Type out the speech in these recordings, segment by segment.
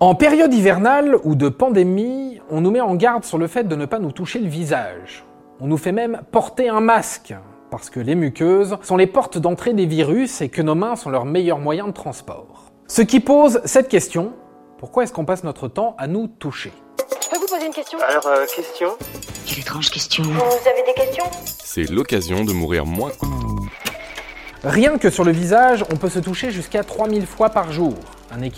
En période hivernale ou de pandémie, on nous met en garde sur le fait de ne pas nous toucher le visage. On nous fait même porter un masque, parce que les muqueuses sont les portes d'entrée des virus et que nos mains sont leur meilleur moyen de transport. Ce qui pose cette question, pourquoi est-ce qu'on passe notre temps à nous toucher? Je peux vous poser une question? Alors, euh, question? Quelle étrange question. Vous avez des questions? C'est l'occasion de mourir moins. Rien que sur le visage, on peut se toucher jusqu'à 3000 fois par jour. Un nez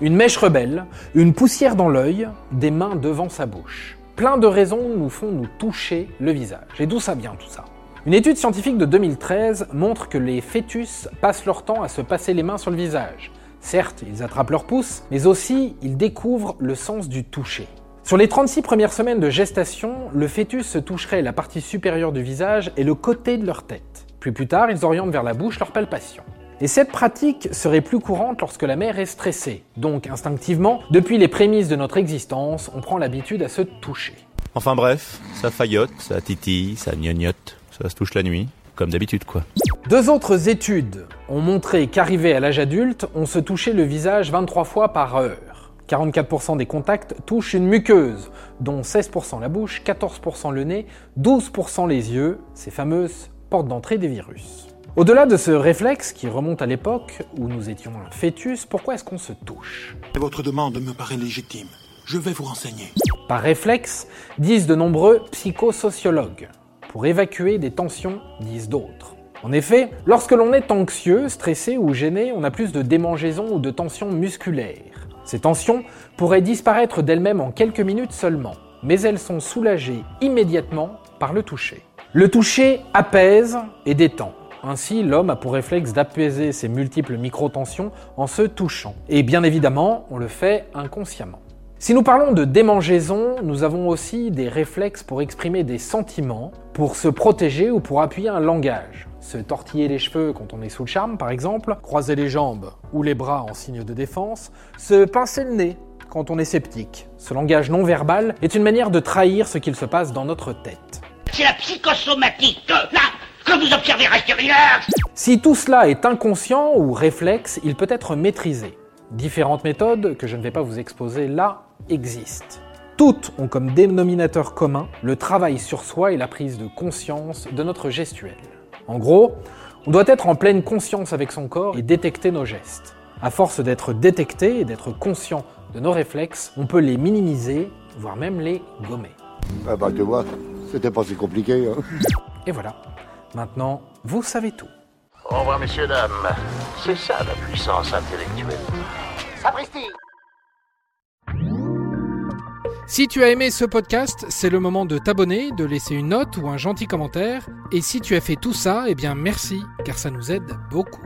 une mèche rebelle, une poussière dans l'œil, des mains devant sa bouche. Plein de raisons nous font nous toucher le visage. Et d'où ça vient tout ça? Une étude scientifique de 2013 montre que les fœtus passent leur temps à se passer les mains sur le visage. Certes, ils attrapent leur pouce, mais aussi ils découvrent le sens du toucher. Sur les 36 premières semaines de gestation, le fœtus se toucherait la partie supérieure du visage et le côté de leur tête. Puis plus tard, ils orientent vers la bouche leur palpation. Et cette pratique serait plus courante lorsque la mère est stressée. Donc instinctivement, depuis les prémices de notre existence, on prend l'habitude à se toucher. Enfin bref, ça faillote, ça titille, ça gnognotte, ça se touche la nuit, comme d'habitude quoi. Deux autres études ont montré qu'arrivé à l'âge adulte, on se touchait le visage 23 fois par heure. 44% des contacts touchent une muqueuse, dont 16% la bouche, 14% le nez, 12% les yeux, ces fameuses portes d'entrée des virus. Au-delà de ce réflexe qui remonte à l'époque où nous étions un fœtus, pourquoi est-ce qu'on se touche? Votre demande me paraît légitime. Je vais vous renseigner. Par réflexe, disent de nombreux psychosociologues. Pour évacuer des tensions, disent d'autres. En effet, lorsque l'on est anxieux, stressé ou gêné, on a plus de démangeaisons ou de tensions musculaires. Ces tensions pourraient disparaître d'elles-mêmes en quelques minutes seulement, mais elles sont soulagées immédiatement par le toucher. Le toucher apaise et détend. Ainsi, l'homme a pour réflexe d'apaiser ses multiples micro-tensions en se touchant. Et bien évidemment, on le fait inconsciemment. Si nous parlons de démangeaison, nous avons aussi des réflexes pour exprimer des sentiments, pour se protéger ou pour appuyer un langage. Se tortiller les cheveux quand on est sous le charme, par exemple, croiser les jambes ou les bras en signe de défense, se pincer le nez quand on est sceptique. Ce langage non verbal est une manière de trahir ce qu'il se passe dans notre tête. C'est la psychosomatique. Là, que vous observez, restez relax. Si tout cela est inconscient ou réflexe, il peut être maîtrisé. Différentes méthodes, que je ne vais pas vous exposer là, existent. Toutes ont comme dénominateur commun le travail sur soi et la prise de conscience de notre gestuelle. En gros, on doit être en pleine conscience avec son corps et détecter nos gestes. À force d'être détecté et d'être conscient de nos réflexes, on peut les minimiser, voire même les gommer. Ah bah tu vois, c'était pas si compliqué. Hein. Et voilà, maintenant, vous savez tout. Au revoir, messieurs, dames. C'est ça la puissance intellectuelle. Sapristi. Si tu as aimé ce podcast, c'est le moment de t'abonner, de laisser une note ou un gentil commentaire. Et si tu as fait tout ça, eh bien merci, car ça nous aide beaucoup.